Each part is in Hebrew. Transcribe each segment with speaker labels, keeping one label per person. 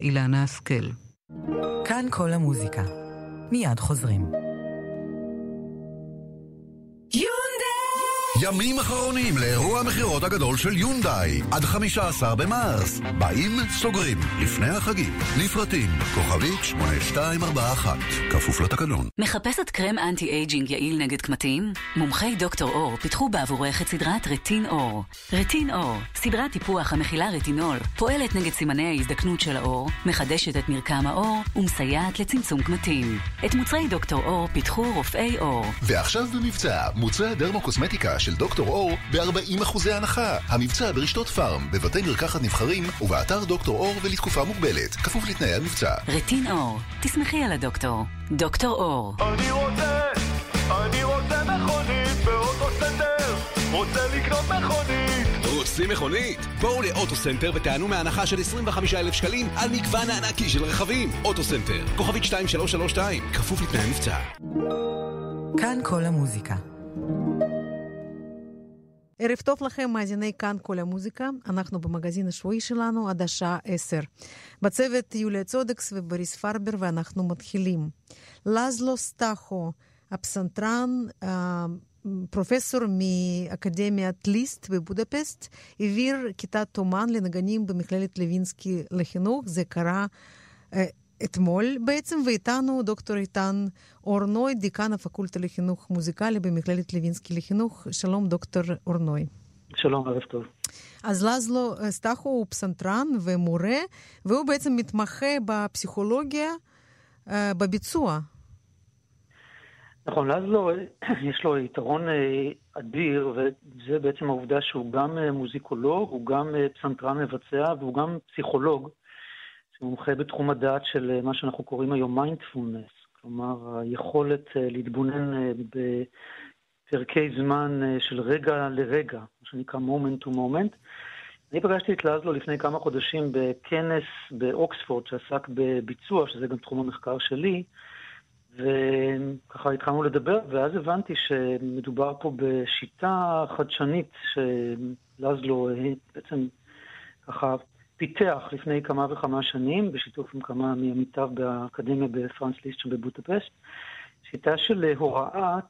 Speaker 1: אילנה השכל.
Speaker 2: כאן כל המוזיקה. מיד חוזרים.
Speaker 3: ימים אחרונים לאירוע המכירות הגדול של יונדאי עד 15 במרס. באים, סוגרים, לפני החגים. לפרטים, כוכבית 8241, כפוף לתקנון.
Speaker 4: מחפשת קרם anti aging יעיל נגד קמטים? מומחי דוקטור אור פיתחו בעבורך את סדרת רטין אור. רטין אור, סדרת טיפוח המכילה רטינול, פועלת נגד סימני ההזדקנות של האור, מחדשת את מרקם האור ומסייעת לצמצום קמטים. את מוצרי דוקטור אור פיתחו רופאי אור.
Speaker 5: ועכשיו במבצע, מוצרי הדרמוקוסמטיקה של דוקטור אור ב-40% הנחה. המבצע ברשתות פארם, בבתי מרקחת נבחרים ובאתר דוקטור אור ולתקופה מוגבלת, כפוף לתנאי המבצע.
Speaker 4: רטין אור, תסמכי על הדוקטור. דוקטור אור.
Speaker 6: אני רוצה, אני רוצה מכונית באוטוסנטר, רוצה לקנות מכונית.
Speaker 7: רוצים מכונית? בואו לאוטוסנטר ותיהנו מהנחה של 25,000 שקלים על מגוון הענקי של רכבים. אוטוסנטר, כוכבית 2332, כפוף לתנאי המבצע.
Speaker 2: כאן כל המוזיקה.
Speaker 8: ערב טוב לכם, מאזיני כאן כל המוזיקה. אנחנו במגזין השבועי שלנו עד השעה 10. בצוות יוליה צודקס ובוריס פרבר, ואנחנו מתחילים. לזלו סטחו, הפסנתרן, פרופסור מאקדמיית ליסט בבודפסט, העביר כיתת אומן לנגנים במכללת לוינסקי לחינוך. זה קרה אתמול בעצם, ואיתנו דוקטור איתן אורנוי, דיקן הפקולטה לחינוך מוזיקלי במכללת לוינסקי לחינוך. שלום, דוקטור אורנוי.
Speaker 9: שלום, ערב טוב.
Speaker 8: אז לזלו סטחו הוא פסנתרן ומורה, והוא בעצם מתמחה בפסיכולוגיה uh, בביצוע.
Speaker 9: נכון, לזלו יש לו יתרון אדיר, וזה בעצם העובדה שהוא גם מוזיקולוג, הוא גם פסנתרן מבצע והוא גם פסיכולוג. מומחה בתחום הדעת של מה שאנחנו קוראים היום מיינדפולנס, כלומר היכולת להתבונן בפרקי זמן של רגע לרגע, מה שנקרא moment to moment. אני פגשתי את לזלו לפני כמה חודשים בכנס באוקספורד שעסק בביצוע, שזה גם תחום המחקר שלי, וככה התחלנו לדבר, ואז הבנתי שמדובר פה בשיטה חדשנית שלזלו בעצם ככה פיתח לפני כמה וכמה שנים, בשיתוף עם כמה מעמיתיו באקדמיה בפרנס ליסט שבבוטפסט, שיטה של הוראת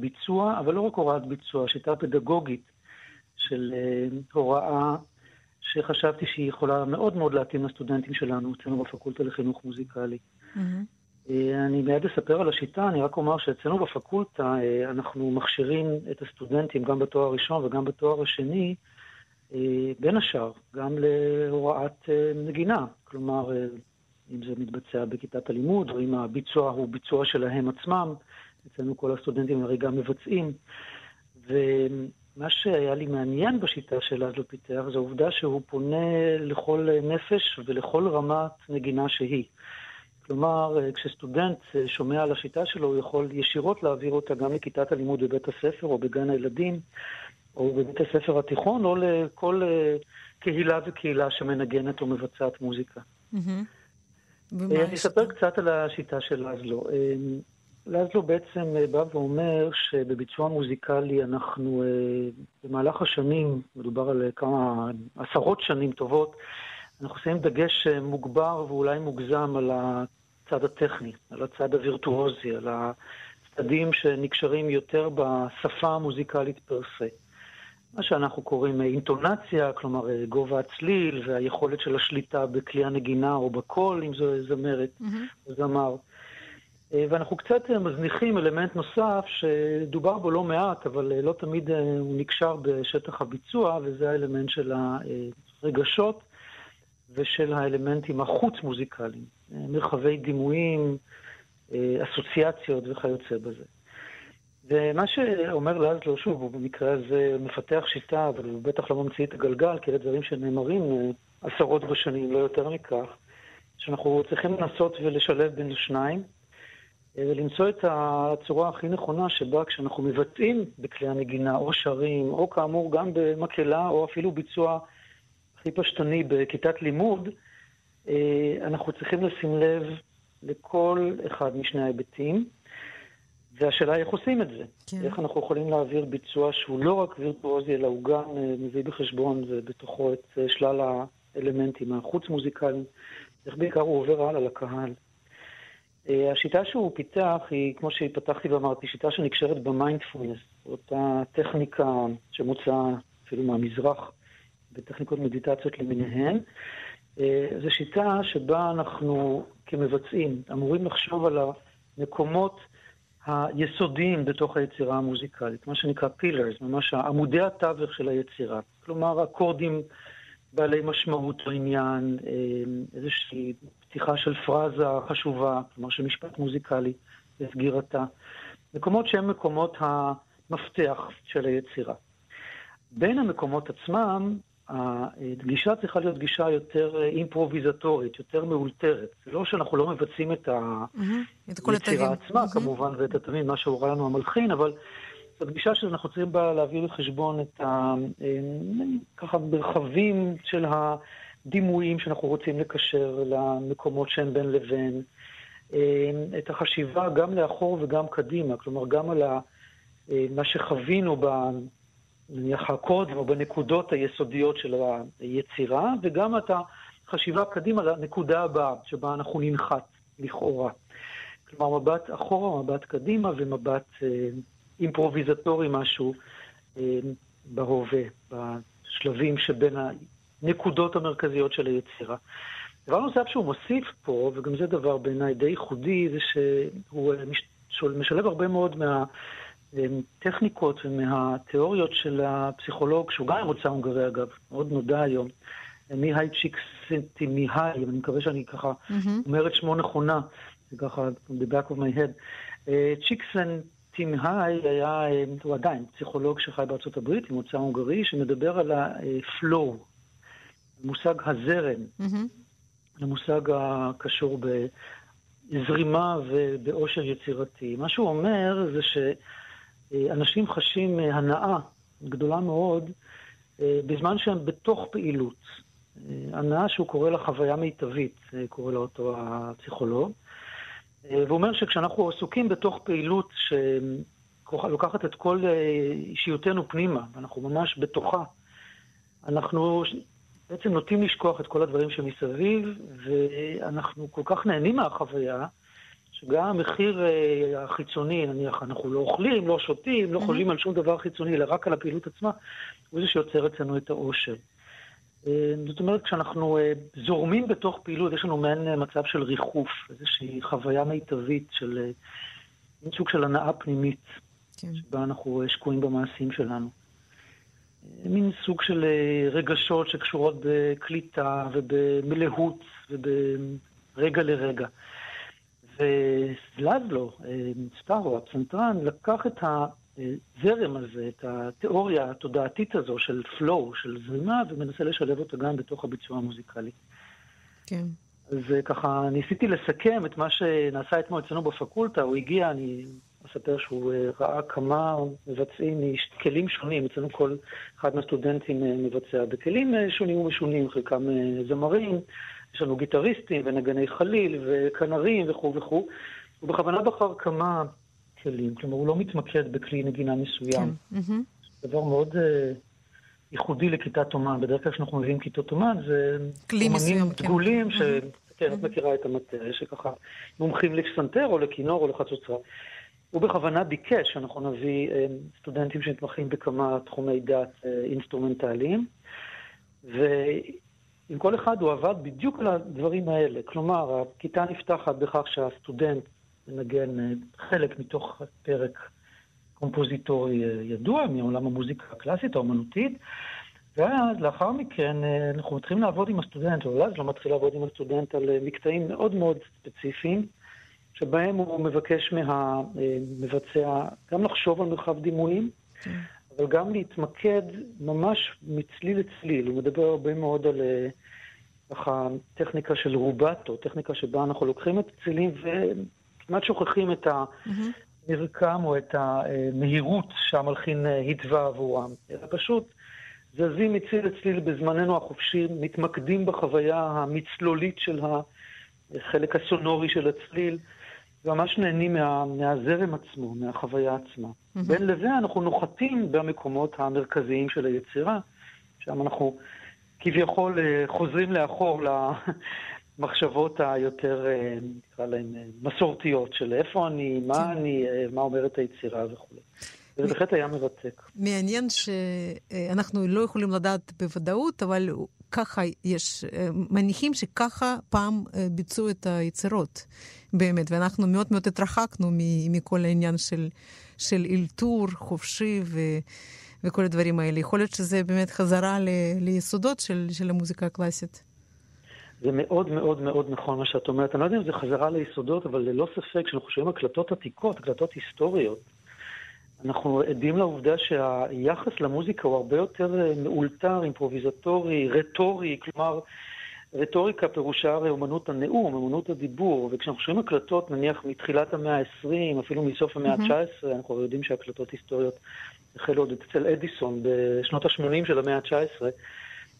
Speaker 9: ביצוע, אבל לא רק הוראת ביצוע, שיטה פדגוגית של הוראה שחשבתי שהיא יכולה מאוד מאוד להתאים לסטודנטים שלנו, אצלנו בפקולטה לחינוך מוזיקלי. Mm-hmm. אני מיד אספר על השיטה, אני רק אומר שאצלנו בפקולטה אנחנו מכשירים את הסטודנטים גם בתואר הראשון וגם בתואר השני, בין השאר, גם להוראת נגינה. כלומר, אם זה מתבצע בכיתת הלימוד, או אם הביצוע הוא ביצוע שלהם עצמם, אצלנו כל הסטודנטים הרי גם מבצעים. ומה שהיה לי מעניין בשיטה של אזלו פיתח, זה העובדה שהוא פונה לכל נפש ולכל רמת נגינה שהיא. כלומר, כשסטודנט שומע על השיטה שלו, הוא יכול ישירות להעביר אותה גם לכיתת הלימוד בבית הספר או בגן הילדים. או בבית הספר התיכון, או לכל קהילה וקהילה שמנגנת או מבצעת מוזיקה. אני אספר קצת על השיטה של לזלו. לזלו בעצם בא ואומר שבביצוע מוזיקלי אנחנו במהלך השנים, מדובר על כמה עשרות שנים טובות, אנחנו שמים דגש מוגבר ואולי מוגזם על הצד הטכני, על הצד הווירטואוזי, על הצדדים שנקשרים יותר בשפה המוזיקלית פר סה. מה שאנחנו קוראים אינטונציה, כלומר גובה הצליל והיכולת של השליטה בכלי הנגינה או בקול, אם זו זמרת או זמר. ואנחנו קצת מזניחים אלמנט נוסף שדובר בו לא מעט, אבל לא תמיד הוא נקשר בשטח הביצוע, וזה האלמנט של הרגשות ושל האלמנטים החוץ-מוזיקליים, מרחבי דימויים, אסוציאציות וכיוצא בזה. ומה שאומר לזלו, שוב, הוא במקרה הזה מפתח שיטה, אבל הוא בטח לא ממציא את הגלגל, כי אלה דברים שנאמרים עשרות בשנים, לא יותר מכך, שאנחנו צריכים לנסות ולשלב בין השניים, ולמצוא את הצורה הכי נכונה שבה כשאנחנו מבצעים בכלי הנגינה, או שרים, או כאמור גם במקהלה, או אפילו ביצוע הכי פשטני בכיתת לימוד, אנחנו צריכים לשים לב לכל אחד משני ההיבטים. והשאלה היא איך עושים את זה. כן. איך אנחנו יכולים להעביר ביצוע שהוא לא רק וירטואוזי, אלא הוא גם מביא בחשבון ובתוכו את שלל האלמנטים החוץ-מוזיקליים, איך בעיקר הוא עובר הלאה לקהל. אה, השיטה שהוא פיתח היא, כמו שפתחתי ואמרתי, שיטה שנקשרת במיינדפולנס, אותה טכניקה שמוצאה אפילו מהמזרח, בטכניקות מדיטציות למיניהן. אה, זו שיטה שבה אנחנו כמבצעים אמורים לחשוב על המקומות היסודיים בתוך היצירה המוזיקלית, מה שנקרא פילרס, ממש עמודי התווך של היצירה. כלומר, אקורדים בעלי משמעות בעניין, אה, איזושהי פתיחה של פרזה חשובה, כלומר של משפט מוזיקלי וסגירתה. מקומות שהם מקומות המפתח של היצירה. בין המקומות עצמם, הגישה צריכה להיות גישה יותר אימפרוביזטורית, יותר מאולתרת. זה לא שאנחנו לא מבצעים את היצירה עצמה, כמובן, ואת התמים, מה שהורה לנו המלחין, אבל זו גישה שאנחנו צריכים בה להביא בחשבון את ה... אה, ככה מרחבים של הדימויים שאנחנו רוצים לקשר למקומות שהם בין לבין. אה, את החשיבה גם לאחור וגם קדימה, כלומר גם על ה... אה, מה שחווינו. נניח הקודם או בנקודות היסודיות של היצירה, וגם את החשיבה קדימה לנקודה הבאה שבה אנחנו ננחת, לכאורה. כלומר, מבט אחורה, מבט קדימה ומבט אה, אימפרוביזטורי משהו אה, בהווה, בשלבים שבין הנקודות המרכזיות של היצירה. דבר נוסף שהוא מוסיף פה, וגם זה דבר בעיניי די ייחודי, זה שהוא משלב הרבה מאוד מה... טכניקות ומהתיאוריות של הפסיכולוג, שהוא גם ממוצא הונגרי אגב, מאוד נודע היום, מיהי צ'יקסנטימיהי, אני מקווה שאני ככה mm-hmm. אומר את שמו נכונה, זה ככה, the back of my head. אה, צ'יקסנטימיהי היה, אה, הוא עדיין פסיכולוג שחי בארצות הברית, עם מוצא הונגרי, שמדבר על ה-flow, מושג הזרם, mm-hmm. המושג הקשור בזרימה ובאושר יצירתי. מה שהוא אומר זה ש... אה, אנשים חשים אה, הנאה גדולה מאוד אה, בזמן שהם בתוך פעילות. הנאה שהוא קורא לה חוויה מיטבית, קורא לה אותו הפסיכולוג. והוא אומר שכשאנחנו עסוקים בתוך פעילות שלוקחת את כל אישיותנו פנימה, ואנחנו ממש בתוכה, אנחנו בעצם נוטים לשכוח את כל הדברים שמסביב, ואנחנו כל כך נהנים מהחוויה, שגם המחיר אה, החיצוני, נניח, אנחנו לא אוכלים, לא שותים, לא חולים על שום דבר חיצוני, אלא רק על הפעילות עצמה, הוא זה שיוצר אצלנו את האושר. אה, זאת אומרת, כשאנחנו אה, זורמים בתוך פעילות, יש לנו מעין מצב של ריחוף, איזושהי חוויה מיטבית של סוג של הנאה פנימית, כן. שבה אנחנו שקועים במעשים שלנו. מין סוג של רגשות שקשורות בקליטה ובמלאות וברגע לרגע. וסלאבלו, אה, סטארו, הפסנתרן, לקח את הזרם הזה, את התיאוריה התודעתית הזו של פלואו, של זרימה, ומנסה לשלב אותה גם בתוך הביצוע המוזיקלי.
Speaker 8: כן.
Speaker 9: אז אה, ככה ניסיתי לסכם את מה שנעשה אתמול אצלנו בפקולטה, הוא הגיע, אני אספר שהוא אה, ראה כמה מבצעים מכלים שונים, אצלנו כל אחד מהסטודנטים מבצע בכלים שונים ומשונים, חלקם זמרים. יש לנו גיטריסטים ונגני חליל וכנרים וכו' וכו'. הוא בכוונה בחר כמה כלים, כלומר הוא לא מתמקד בכלי נגינה מסוים. כן. Mm-hmm. דבר מאוד uh, ייחודי לכיתת אמן. בדרך כלל כשאנחנו מביאים כיתות אמן זה אומנים כן. דגולים, כן. ש... mm-hmm. כן, את מכירה את המטריה, שככה מומחים לפסנתר או לכינור או לחצוצרה. הוא בכוונה ביקש שאנחנו נביא אה, סטודנטים שמתמחים בכמה תחומי דעת אה, אינסטרומנטליים, עם כל אחד הוא עבד בדיוק על הדברים האלה. כלומר, הכיתה נפתחת בכך שהסטודנט מנגן אה, חלק מתוך פרק קומפוזיטורי אה, ידוע מעולם המוזיקה הקלאסית, האומנותית, ואז לאחר מכן אה, אנחנו מתחילים לעבוד עם הסטודנט, או אז לא מתחיל לעבוד עם הסטודנט על מקטעים מאוד מאוד ספציפיים, שבהם הוא מבקש מהמבצע גם לחשוב על מרחב דימויים, כן. אבל גם להתמקד ממש מצליל לצליל. הוא מדבר הרבה מאוד על אה, ככה טכניקה של רובטו, טכניקה שבה אנחנו לוקחים את הצלילים וכמעט שוכחים את המרקם או את המהירות שהמלחין אה, התווה עבורם. אלא פשוט זזים מצליל לצליל בזמננו החופשי, מתמקדים בחוויה המצלולית של החלק הסונורי של הצליל. וממש נהנים מה, מהזרם עצמו, מהחוויה עצמה. Mm-hmm. בין לזה אנחנו נוחתים במקומות המרכזיים של היצירה, שם אנחנו כביכול אה, חוזרים לאחור המחשבות היותר, אה, נקרא להן, אה, מסורתיות של איפה אני, מה
Speaker 8: כן.
Speaker 9: אני, מה אומרת היצירה וכו'. וזה בהחלט היה מרתק.
Speaker 8: מעניין שאנחנו לא יכולים לדעת בוודאות, אבל ככה יש, מניחים שככה פעם ביצעו את היצירות, באמת, ואנחנו מאוד מאוד התרחקנו מכל העניין של, של אלתור חופשי ו... וכל הדברים האלה. יכול להיות שזה באמת חזרה ל... ליסודות של, של המוזיקה הקלאסית.
Speaker 9: זה מאוד מאוד מאוד נכון מה שאת אומרת. אני לא יודע אם זה חזרה ליסודות, אבל ללא ספק, כשאנחנו חושבים הקלטות עתיקות, הקלטות היסטוריות, אנחנו עדים לעובדה שהיחס למוזיקה הוא הרבה יותר אה, מאולתר, אימפרוביזטורי, רטורי, כלומר, רטוריקה פירושה הרי אומנות הנאום, אומנות הדיבור, וכשאנחנו שומעים הקלטות, נניח מתחילת המאה ה-20, אפילו מסוף המאה ה-19, אנחנו יודעים שהקלטות היסטוריות החלו עוד אצל אדיסון בשנות ה-80 של המאה ה-19,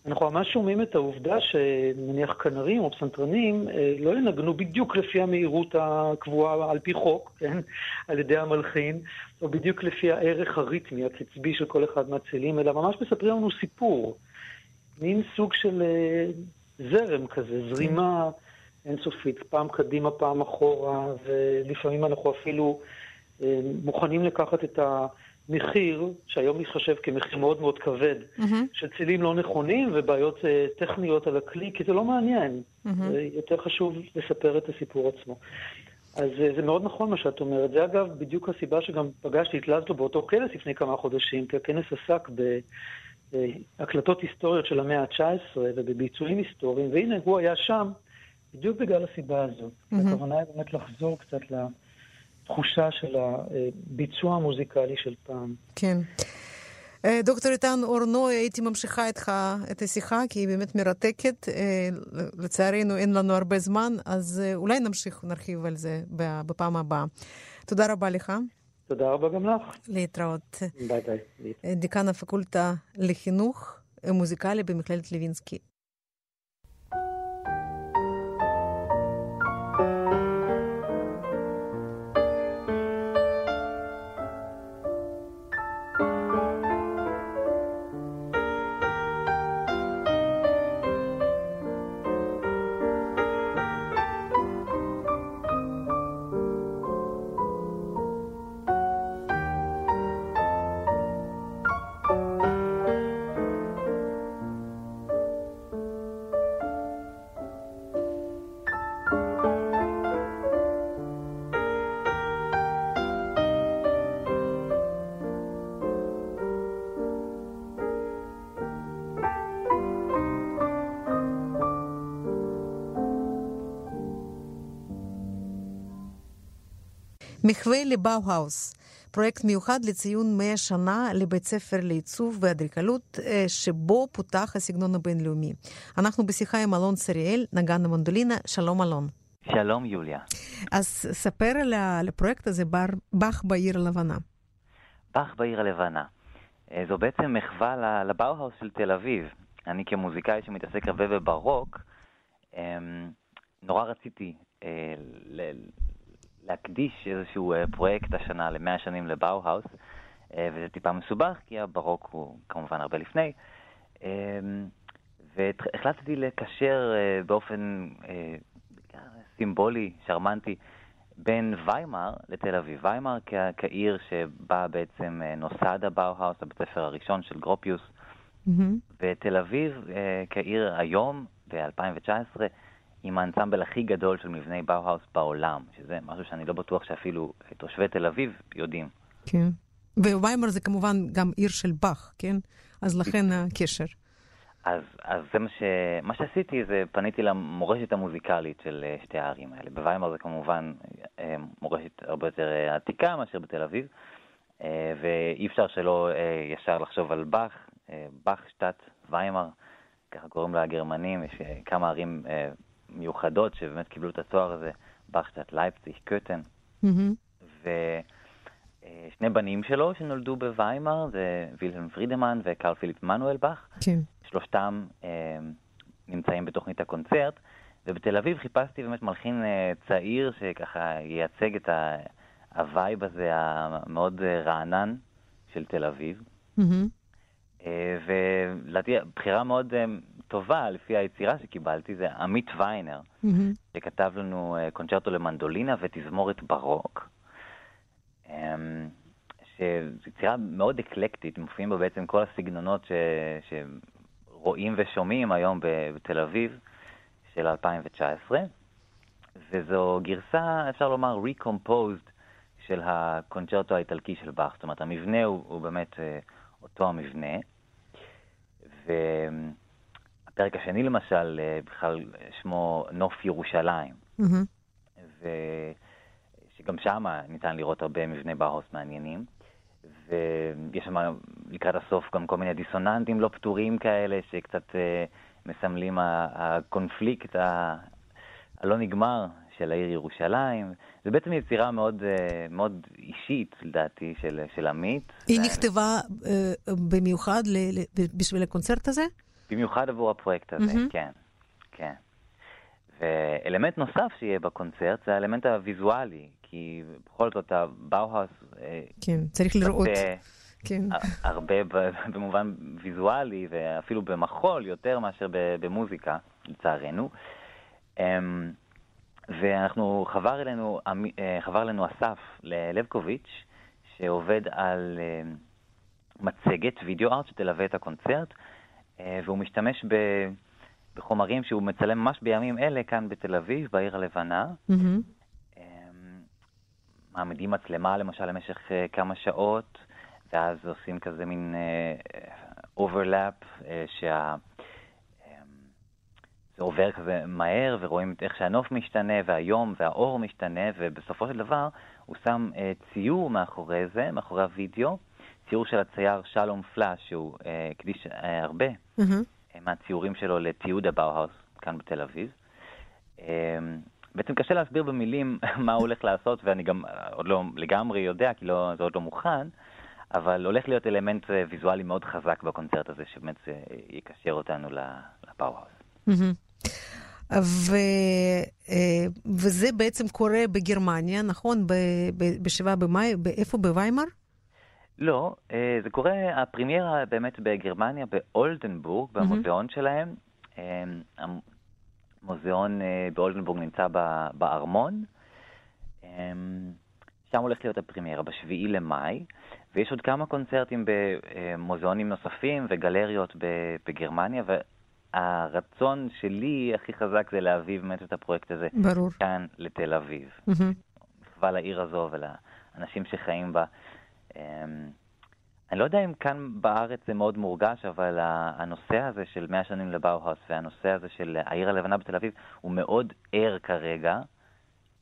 Speaker 9: אנחנו ממש שומעים את העובדה שנניח כנרים או פסנתרנים אה, לא ינגנו בדיוק לפי המהירות הקבועה על פי חוק, כן, על ידי המלחין, או בדיוק לפי הערך הריתמי, הקצבי של כל אחד מהצלילים, אלא ממש מספרים לנו סיפור. מין סוג של אה, זרם כזה, זרימה אינסופית, פעם קדימה, פעם אחורה, ולפעמים אנחנו אפילו אה, מוכנים לקחת את המחיר, שהיום מתחשב כמחיר מאוד מאוד כבד, של צילים לא נכונים ובעיות אה, טכניות על הכלי, כי זה לא מעניין. זה יותר חשוב לספר את הסיפור עצמו. אז אה, זה מאוד נכון מה שאת אומרת. זה אגב בדיוק הסיבה שגם פגשתי את לזלו באותו כנס לפני כמה חודשים, כי הכנס עסק בהקלטות היסטוריות של המאה ה-19 ובביצועים היסטוריים, והנה הוא היה שם בדיוק בגלל הסיבה הזאת. הכוונה היא באמת לחזור קצת לתחושה של הביצוע המוזיקלי של פעם.
Speaker 8: כן. אה, דוקטור איתן אורנוי, הייתי ממשיכה איתך את השיחה, כי היא באמת מרתקת. אה, לצערנו אין לנו הרבה זמן, אז אה, אולי נמשיך, נרחיב על זה בפעם הבאה. תודה רבה לך.
Speaker 9: תודה רבה גם לך.
Speaker 8: להתראות.
Speaker 9: ביי ביי.
Speaker 8: דיקן הפקולטה לחינוך מוזיקלי במכללת לוינסקי. מחווה לבאו-האוס, פרויקט מיוחד לציון 100 שנה לבית ספר לעיצוב ואדריקלות, שבו פותח הסגנון הבינלאומי. אנחנו בשיחה עם אלון שריאל, נגן המנדולינה. שלום אלון.
Speaker 1: שלום יוליה.
Speaker 8: אז ספר על הפרויקט הזה, באך בעיר הלבנה.
Speaker 1: באך בעיר הלבנה. זו בעצם מחווה לבאו-האוס של תל אביב. אני כמוזיקאי שמתעסק הרבה בברוק, נורא רציתי להקדיש איזשהו פרויקט השנה למאה שנים לבאוהאוס, וזה טיפה מסובך, כי הבארוק הוא כמובן הרבה לפני. והחלטתי לקשר באופן סימבולי, שרמנטי, בין ויימאר לתל אביב. ויימאר כעיר שבה בעצם נוסד הבאוהאוס, הבית הספר הראשון של גרופיוס, mm-hmm. ותל אביב כעיר היום, ב-2019, עם האנסמבל הכי גדול של מבני באו-האוס בעולם, שזה משהו שאני לא בטוח שאפילו תושבי תל אביב יודעים.
Speaker 8: כן. וויימר זה כמובן גם עיר של באך, כן? אז לכן הקשר.
Speaker 1: אז, אז זה מה, ש... מה שעשיתי, זה פניתי למורשת המוזיקלית של שתי הערים האלה. בוויימר זה כמובן מורשת הרבה יותר עתיקה מאשר בתל אביב, ואי אפשר שלא ישר לחשוב על באך, באך, שטאט, ויימר, ככה קוראים לה הגרמנים, יש כמה ערים מיוחדות שבאמת קיבלו את התואר הזה, באכשטט, לייפציג, קוטן. Mm-hmm. ושני בנים שלו שנולדו בוויימר, זה וילהלם פרידמן וקרל פיליפ מנואל באך. כן. שלושתם אה, נמצאים בתוכנית הקונצרט, ובתל אביב חיפשתי באמת מלחין אה, צעיר שככה ייצג את ה vibe הזה המאוד רענן של תל אביב. Mm-hmm. אה, ולדעתי בחירה מאוד אה, טובה לפי היצירה שקיבלתי זה עמית ויינר,
Speaker 8: מהמם.
Speaker 1: שכתב לנו אה, קונצ'רטו למנדולינה ותזמורת בארוק. שזו יצירה מאוד אקלקטית, מופיעים בה בעצם כל הסגנונות ש... שרואים ושומעים היום בתל אביב של 2019, וזו גרסה, אפשר לומר, recomposed של הקונצ'רטו האיטלקי של באך, זאת אומרת, המבנה הוא, הוא באמת אותו המבנה, והפרק השני למשל, אה, בכלל שמו נוף ירושלים.
Speaker 8: מהמם.
Speaker 1: ושגם שם ניתן לראות הרבה מבני באוס מעניינים. ויש שם לקראת הסוף גם כל מיני דיסוננטים לא פתורים כאלה, שקצת אה, מסמלים הקונפליקט הלא נגמר של העיר ירושלים. זה בעצם יצירה מאוד, אה, מאוד אישית, לדעתי, של, של עמית.
Speaker 8: היא נכתבה אה, במיוחד ל- ל- בשביל הקונצרט הזה?
Speaker 1: במיוחד עבור הפרויקט הזה,
Speaker 8: מהמם.
Speaker 1: כן, כן. ואלמנט נוסף שיהיה בקונצרט זה האלמנט הוויזואלי, כי בכל זאת הבאוהאוס אה,
Speaker 8: כן, צריך לראות. כן.
Speaker 1: הרבה במובן ויזואלי ואפילו במחול יותר מאשר במוזיקה, לצערנו. ואנחנו, חבר אלינו, אה, חבר אלינו אסף לבקוביץ', שעובד על אה, מצגת וידאו ארט שתלווה את הקונצרט, אה, והוא משתמש ב... בחומרים שהוא מצלם ממש בימים אלה כאן בתל אביב, בעיר הלבנה. אמ, מעמידים מצלמה למשל למשך כמה שעות, ואז עושים כזה מין overlap, שה... זה עובר כזה מהר, ורואים איך שהנוף משתנה, והיום והאור משתנה, ובסופו של דבר הוא שם אה, ציור מאחורי זה, מאחורי הוידאו, ציור של הצייר שלום פלאש, שהוא אה, הקדיש אה, הרבה
Speaker 8: מהמם.
Speaker 1: אה, מהציורים שלו לתיעוד הבאוהאוס כאן בתל אביב. אה, בעצם קשה להסביר במילים מה הוא הולך לעשות, ואני גם אה, עוד לא לגמרי יודע, כי לא, זה עוד לא מוכן, אבל הולך להיות אלמנט אה, ויזואלי מאוד חזק בקונצרט הזה, שבאמת אה, יקשר אותנו לבאוהאוס.
Speaker 8: מהמם. ו... אה, וזה בעצם קורה בגרמניה, נכון? ב-7 במאי, איפה? בוויימר?
Speaker 1: לא, אה, זה קורה, הפרימיירה באמת בגרמניה, באולדנבורג, במוזיאון שלהם. אה, המוזיאון אה, באולדנבורג נמצא ב- בארמון. שם הולך להיות הפרימיירה, בשביעי למאי, ויש עוד כמה קונצרטים במוזיאונים נוספים וגלריות ב- בגרמניה, והרצון שלי הכי חזק זה להביא באמת את הפרויקט הזה
Speaker 8: ברור.
Speaker 1: כאן לתל אביב. מחווה לעיר הזו ולאנשים שחיים בה. אמ, אני לא יודע אם כאן בארץ זה מאוד מורגש, אבל הנושא הזה של 100 שנים לבאוהאוס והנושא הזה של העיר הלבנה בתל אביב הוא מאוד ער כרגע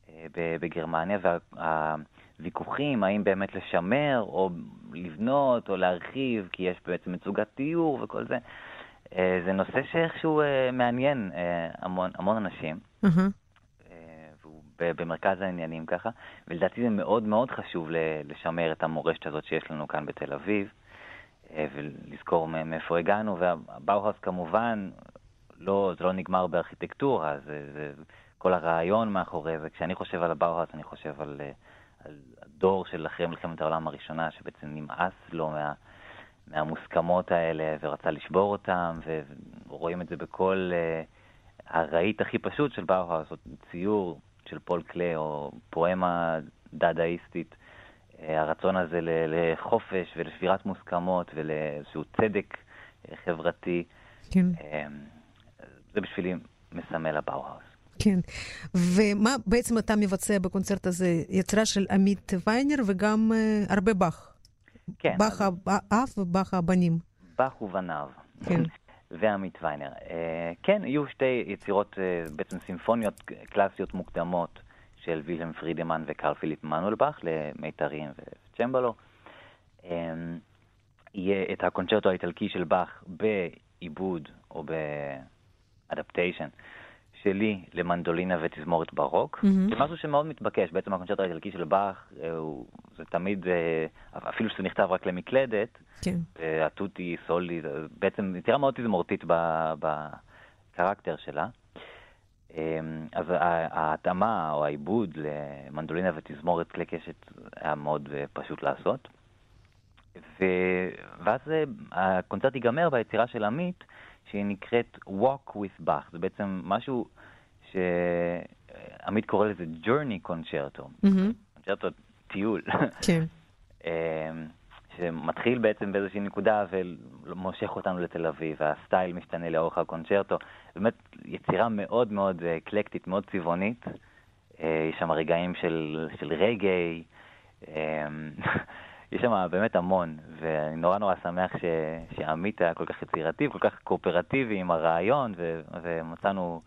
Speaker 1: אה, בגרמניה, והוויכוחים האם באמת לשמר או לבנות או להרחיב, כי יש בעצם מצוגת תיאור וכל זה, זה נושא שאיכשהו אה, מעניין אה, המון, המון אנשים. אה, והוא במרכז העניינים ככה, ולדעתי זה מאוד מאוד חשוב לשמר את המורשת הזאת שיש לנו כאן בתל אביב, אה, ולזכור מאיפה הגענו, והבאוהאוס כמובן, לא, זה לא נגמר בארכיטקטורה, זה, זה כל הרעיון מאחורי זה. כשאני חושב על הבאוהאוס, אני חושב על, אה, על הדור של אחרי מלחמת העולם הראשונה, שבעצם נמאס לו מה... מהמוסכמות האלה ורצה לשבור אותם, ורואים את זה בכל uh, הרהיט הכי פשוט של באוהאוס, או ציור של פאול קלה, או פואמה דדאיסטית, אה, הרצון הזה לחופש ולשבירת מוסכמות ולאיזשהו צדק אה, חברתי,
Speaker 8: כן,
Speaker 1: זה בשבילי מסמל הבאוהאוס.
Speaker 8: כן. ומה בעצם אתה מבצע בקונצרט הזה? יצירה של עמית ויינר וגם אה, הרבה באך.
Speaker 1: כן,
Speaker 8: באך האב ובאך הבנים.
Speaker 1: באך ובניו.
Speaker 8: כן.
Speaker 1: ועמית ויינר. אה, כן, יהיו שתי יצירות, אה, בעצם סימפוניות קלאסיות מוקדמות של וילהם פרידמן וקרל פיליפ מנואלבך למיתרים וצ'מבלו. אה, יהיה את הקונצ'רטו האיטלקי של באך בעיבוד או באדפטיישן שלי למנדולינה ותזמורת ברוק.
Speaker 8: מהמם.
Speaker 1: זה משהו שמאוד מתבקש, בעצם הקונצ'רטו האיטלקי של באך, אה, זה תמיד, אה, אפילו שזה נכתב רק למקלדת,
Speaker 8: כן.
Speaker 1: התותי, סולי, בעצם יצירה מאוד תזמורתית בקרקטר שלה. אה, אז ההתאמה או העיבוד למנדולינה ותזמורת כלי קשת היה מאוד אה, פשוט לעשות. ו... ואז הקונצרט ייגמר ביצירה של עמית, שהיא נקראת Walk with Bach. זה בעצם משהו שעמית קורא לזה journey concerto. קונצ'רטו טיול.
Speaker 8: כן.
Speaker 1: אמ, שמתחיל בעצם באיזושהי נקודה ומושך אותנו לתל אביב, והסטייל משתנה לאורך הקונצ'רטו. באמת יצירה מאוד מאוד אקלקטית, מאוד צבעונית. אה, יש שם רגעים של, של רגעי, אמ, יש שם באמת המון, ואני נורא נורא שמח ש, שעמית היה כל כך יצירתי, כל כך קואופרטיבי עם הרעיון, ו, ומצאנו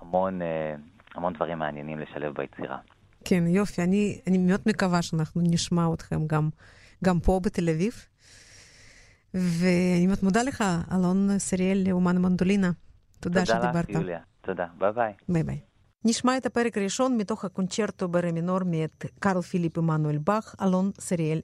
Speaker 1: המון, אה, המון דברים מעניינים לשלב ביצירה.
Speaker 8: כן, יופי. אני, אני מאוד מקווה שאנחנו נשמע אתכם גם, גם פה בתל אביב. ואני מאוד מודה לך, אלון סריאל, אומן מנדולינה. תודה,
Speaker 1: תודה
Speaker 8: שדיברת.
Speaker 1: לך, יוליה. תודה. ביי ביי.
Speaker 8: ביי ביי. נשמע את הפרק הראשון מתוך הקונצ'רטו ברה מינור מאת קרל פיליפ עמנואל באך, אלון סריאל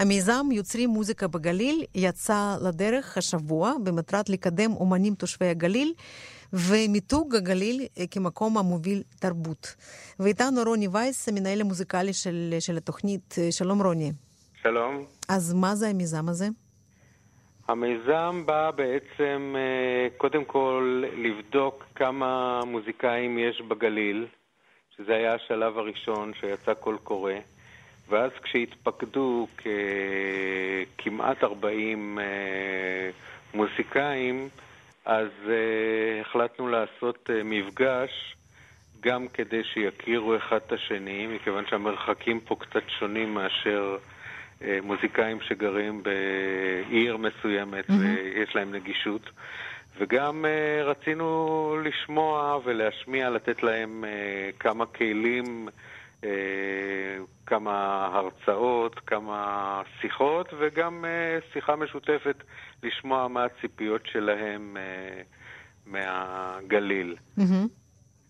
Speaker 8: המיזם יוצרים מוזיקה בגליל יצא לדרך השבוע במטרת לקדם אומנים תושבי הגליל ומיתוג הגליל כמקום המוביל תרבות. ואיתנו רוני וייס, המנהל המוזיקלי של, של התוכנית. שלום רוני.
Speaker 10: שלום.
Speaker 8: אז מה זה המיזם הזה?
Speaker 10: המיזם בא בעצם אה, קודם כל לבדוק כמה מוזיקאים יש בגליל, שזה היה השלב הראשון שיצא קול קורא, ואז כשהתפקדו כמעט 40 אה, מוזיקאים, אז uh, החלטנו לעשות uh, מפגש גם כדי שיכירו אחד את השני, מכיוון שהמרחקים פה קצת שונים מאשר מוזיקאים שגרים בעיר מסוימת mm-hmm. ויש להם נגישות. וגם uh, רצינו לשמוע ולהשמיע, לתת להם uh, כמה כלים, uh, כמה הרצאות, כמה שיחות, וגם uh, שיחה משותפת לשמוע מה הציפיות שלהם uh, מהגליל.
Speaker 8: Mm-hmm.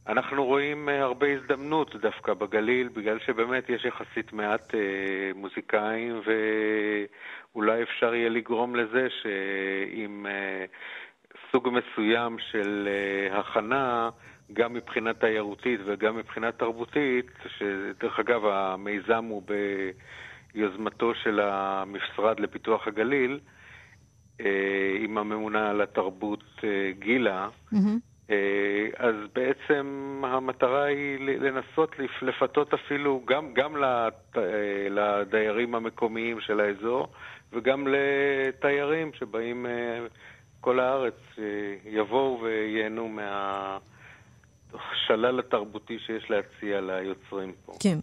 Speaker 10: אנחנו רואים הרבה הזדמנות דווקא בגליל, בגלל שבאמת יש יחסית מעט מוזיקאים, ואולי אפשר יהיה לגרום לזה uh, סוג מסוים של uh, הכנה, גם מבחינה תיירותית וגם מבחינה תרבותית, שדרך אגב המיזם הוא ביוזמתו של המשרד לפיתוח הגליל, אה, עם הממונה על התרבות אה, גילה,
Speaker 8: mm-hmm.
Speaker 10: אז בעצם המטרה היא לנסות לפתות אפילו גם, גם לדיירים המקומיים של האזור וגם לתיירים שבאים כל הארץ, יבואו וייהנו מה... השלל התרבותי שיש להציע ליוצרים פה.
Speaker 8: כן,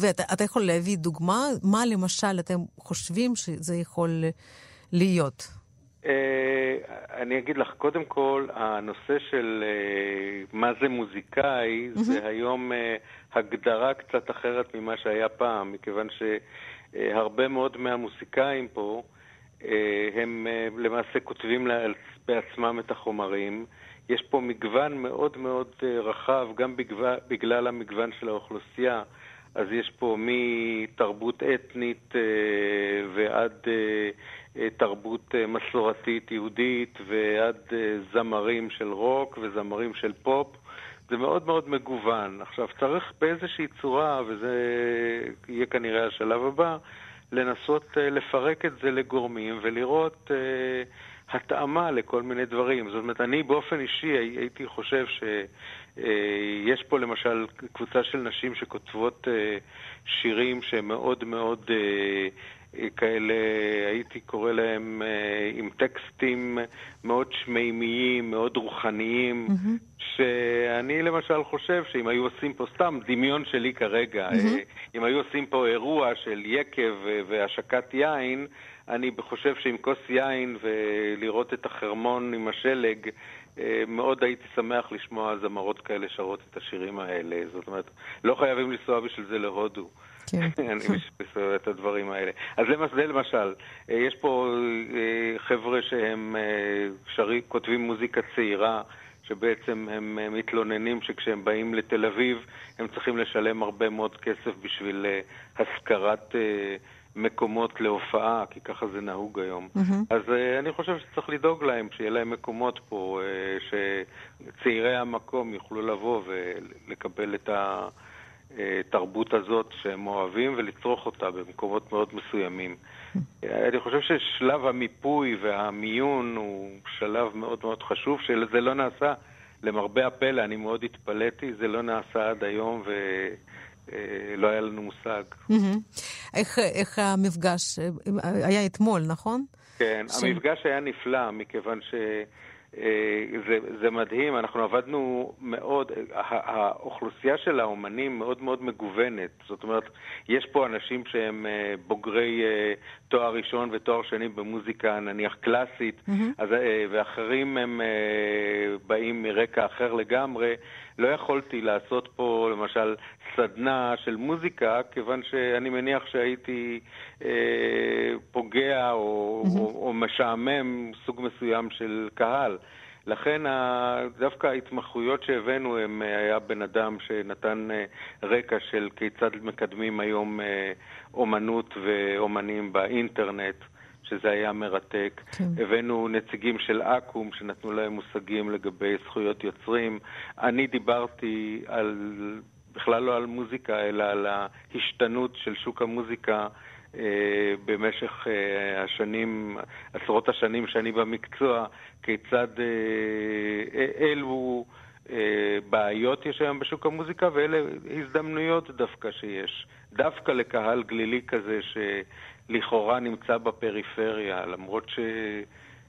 Speaker 8: ואתה יכול להביא דוגמה? מה למשל אתם חושבים שזה יכול להיות?
Speaker 10: אה, אני אגיד לך, קודם כל, הנושא של אה, מה זה מוזיקאי. זה היום אה, הגדרה קצת אחרת ממה שהיה פעם, מכיוון שהרבה מאוד מהמוזיקאים פה, הם למעשה כותבים בעצמם את החומרים. יש פה מגוון מאוד מאוד רחב, גם בגלל המגוון של האוכלוסייה. אז יש פה מתרבות אתנית ועד אה, תרבות אה, מסורתית יהודית ועד אה, זמרים של רוק וזמרים של פופ. זה מאוד מאוד מגוון. עכשיו, צריך באיזושהי צורה, וזה יהיה כנראה השלב הבא, לנסות לפרק את זה לגורמים ולראות התאמה לכל מיני דברים. זאת אומרת, אני באופן אישי הייתי חושב שיש uh, פה למשל קבוצה של נשים שכותבות uh, שירים שהם מאוד מאוד uh, כאלה, הייתי קורא להם אה, עם טקסטים מאוד שמימיים, מאוד רוחניים, mm-hmm. שאני למשל חושב שאם היו עושים פה, סתם דמיון שלי כרגע, mm-hmm. אם היו עושים פה אירוע של יקב והשקת יין, אני חושב שעם כוס יין ולראות את החרמון עם השלג, אה, מאוד הייתי שמח לשמוע זמרות כאלה שרות את השירים האלה. זאת אומרת, לא חייבים לנסוע בשביל זה להודו.
Speaker 8: כן.
Speaker 10: אני את הדברים האלה. אז זה למשל, אה, יש פה אה, חבר'ה שהם אה, שרי, כותבים מוזיקה צעירה, שבעצם הם מתלוננים שכשהם באים לתל אביב, הם צריכים לשלם הרבה מאוד כסף בשביל השכרת מקומות להופעה, כי ככה זה נהוג היום.
Speaker 8: Mm-hmm.
Speaker 10: אז אני חושב שצריך לדאוג להם, שיהיה להם מקומות פה, שצעירי המקום יוכלו לבוא ולקבל את ה... התרבות הזאת שהם אוהבים ולצרוך אותה במקומות מאוד מסוימים. אני חושב ששלב המיפוי והמיון הוא שלב מאוד מאוד חשוב, שזה לא נעשה, למרבה הפלא, אני מאוד התפלאתי, זה לא נעשה עד היום ולא היה לנו מושג.
Speaker 8: איך, איך המפגש היה אתמול, נכון?
Speaker 10: כן, ש... המפגש היה נפלא, מכיוון ש... אה, זה, זה מדהים, אנחנו עבדנו מאוד, האוכלוסייה של האומנים מאוד מאוד מגוונת. זאת אומרת, יש פה אנשים שהם אה, בוגרי אה, תואר ראשון ותואר שני במוזיקה, נניח קלאסית, mm-hmm. אז, ואחרים הם באים מרקע אחר לגמרי. לא יכולתי לעשות פה למשל סדנה של מוזיקה, כיוון שאני מניח שהייתי אה, פוגע או, mm-hmm. או, או משעמם סוג מסוים של קהל. לכן דווקא ההתמחויות שהבאנו הם היה בן אדם שנתן רקע של כיצד מקדמים היום אומנות ואומנים באינטרנט. שזה היה מרתק. כן. הבאנו נציגים של אקו"ם שנתנו להם מושגים לגבי זכויות יוצרים. אני דיברתי על, בכלל לא על מוזיקה, אלא על ההשתנות של שוק המוזיקה אה, במשך אה, השנים, עשרות השנים שאני במקצוע, כיצד אה, אלו בעיות יש היום בשוק המוזיקה ואלה הזדמנויות דווקא שיש. דווקא לקהל גלילי כזה שלכאורה נמצא בפריפריה, למרות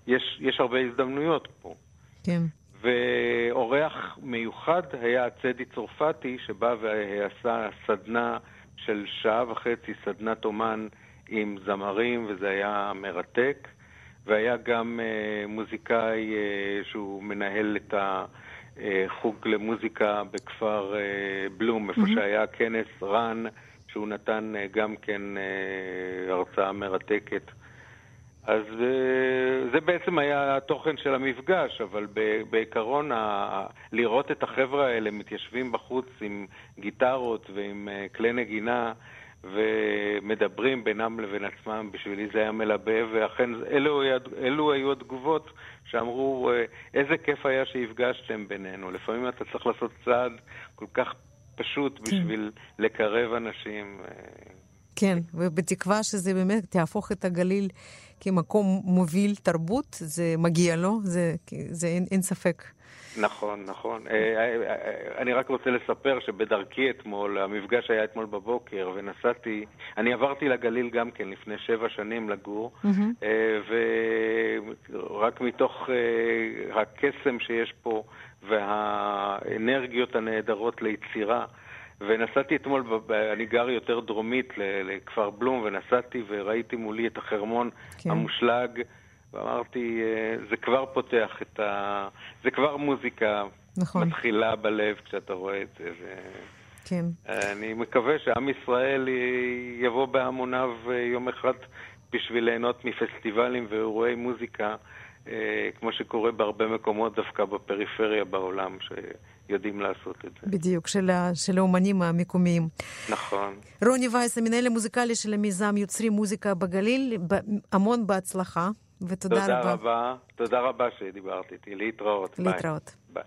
Speaker 10: שיש הרבה הזדמנויות פה.
Speaker 8: כן.
Speaker 10: ואורח מיוחד היה צדי צרפתי, שבא ועשה סדנה של שעה וחצי סדנת אומן עם זמרים, וזה היה מרתק. והיה גם uh, מוזיקאי uh, שהוא מנהל את החוג למוזיקה בכפר uh, בלום, איפה mm-hmm. שהיה כנס רן, שהוא נתן uh, גם כן uh, הרצאה מרתקת. אז uh, זה בעצם היה התוכן של המפגש, אבל בעיקרון ה- לראות את החבר'ה האלה מתיישבים בחוץ עם גיטרות ועם כלי נגינה ומדברים בינם לבין עצמם, בשבילי זה היה מלבב, ואכן אלו, אלו היו התגובות שאמרו, אה, איזה כיף היה שהפגשתם בינינו. לפעמים אתה צריך לעשות צעד כל כך פשוט כן. בשביל לקרב אנשים. אה,
Speaker 8: כן, ובתקווה שזה באמת תהפוך את הגליל כמקום מוביל תרבות, זה מגיע לו, זה, זה אין, אין ספק.
Speaker 10: נכון, נכון. אה, אה, אני רק רוצה לספר שבדרכי אתמול, המפגש היה אתמול בבוקר, ונסעתי, אני עברתי לגליל גם כן לפני שבע שנים לגור, ורק מתוך הקסם שיש פה והאנרגיות הנהדרות ליצירה, ונסעתי אתמול, אני גר יותר דרומית לכפר בלום, ונסעתי וראיתי מולי את החרמון כן. המושלג. ואמרתי, אה, זה כבר פותח את ה... זה כבר מוזיקה נכון. מתחילה בלב כשאתה רואה את זה. ו...
Speaker 8: כן.
Speaker 10: אני מקווה שעם ישראל יבוא בהמוניו אה, יום אחד בשביל ליהנות מפסטיבלים ואירועי מוזיקה, כמו שקורה בהרבה מקומות דווקא בפריפריה בעולם, שיודעים לעשות את זה.
Speaker 8: בדיוק, של, של האומנים המקומיים.
Speaker 10: נכון.
Speaker 8: רוני וייס, המנהל המוזיקלי של המיזם יוצרים מוזיקה בגליל, המון בהצלחה. ותודה
Speaker 10: תודה
Speaker 8: רבה.
Speaker 10: רבה. תודה רבה שדיברת איתי. להתראות.
Speaker 8: להתראות. ביי.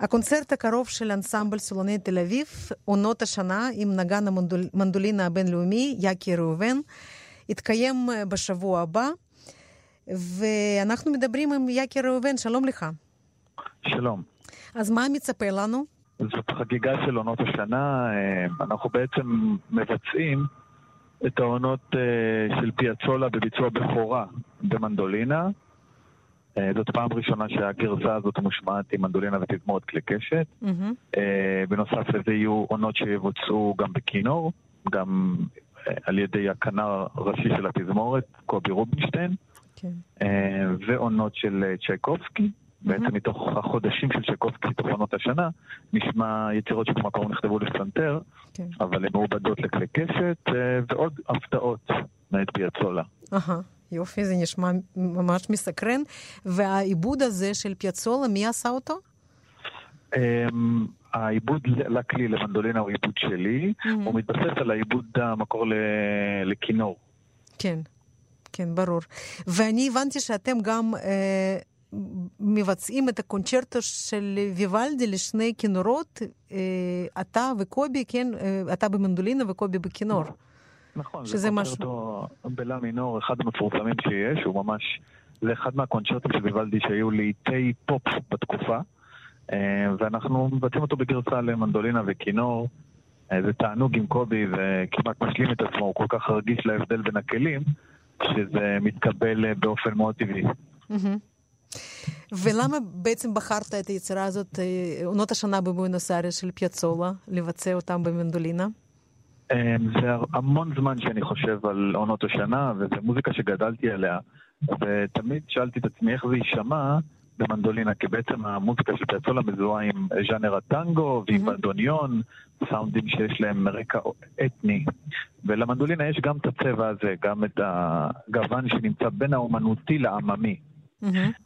Speaker 8: הקונצרט הקרוב של אנסמבל סולוני תל אביב, עונות השנה עם נגן המנדולינה הבינלאומי, יאקי ראובן, יתקיים בשבוע הבא, ואנחנו מדברים עם יאקי ראובן, שלום לך.
Speaker 11: שלום.
Speaker 8: אז מה מצפה לנו?
Speaker 11: זאת חגיגה של עונות השנה, אה, אנחנו בעצם מבצעים את העונות uh, של פיאצולה בביצוע בכורה במנדולינה. Uh, זאת פעם ראשונה שהגרזה הזאת מושמעת עם מנדולינה ותזמורת כלי קשת. Mm-hmm. בנוסף לזה יהיו עונות שיבוצעו גם בכינור, גם על ידי הכנר הראשי של התזמורת, קובי רובינשטיין. כן. uh, ועונות של צ'ייקובסקי. בעצם מתוך החודשים של שקובסקי, תוך עונות השנה, נשמע יצירות שבמקור נכתבו לפסנתר, כן. אבל הן מעובדות לכלי קשת, אה, ועוד הפתעות מאת פיאצולה.
Speaker 8: אהה. יופי, זה נשמע ממש מסקרן. והעיבוד הזה של פיאצולה, מי עשה אותו?
Speaker 11: אמ, העיבוד לכלי למנדולינה הוא עיבוד שלי, הוא מתבסס על העיבוד המקור לכינור.
Speaker 8: כן, כן, ברור. ואני הבנתי שאתם גם אה, מבצעים את הקונצ'רטו של ויוולדי לשני כינורות, אה, אתה וקובי, כן, אה, אתה במנדולינה וקובי בכינור.
Speaker 11: נכון, שזה קונצ'רטו בלה מינור, אחד המפורסמים שיש, הוא ממש, זה אחד מהקונצ'רטים של ויוולדי שהיו לעיתי פופ בתקופה, אה, ואנחנו מבצעים אותו בגרסה למנדולינה וכינור. זה תענוג עם קובי וכמעט משלים את עצמו, הוא כל כך רגיש להבדל בין הכלים, שזה מתקבל באופן מאוד טבעי.
Speaker 8: ולמה בעצם בחרת את היצירה הזאת, אה, עונות השנה בבואנוס איירס של פיאצולה, לבצע אותם במנדולינה?
Speaker 11: אמ, זה המון זמן שאני חושב על עונות השנה, וזו מוזיקה שגדלתי עליה, ותמיד שאלתי את עצמי איך זה יישמע במנדולינה, כי בעצם המוזיקה של פיאצולה מזוהה עם ז'אנר הטנגו ועם בנדוניאון, סאונדים שיש להם רקע אתני. ולמנדולינה יש גם את הצבע הזה, גם את הגוון שנמצא בין האומנותי לעממי.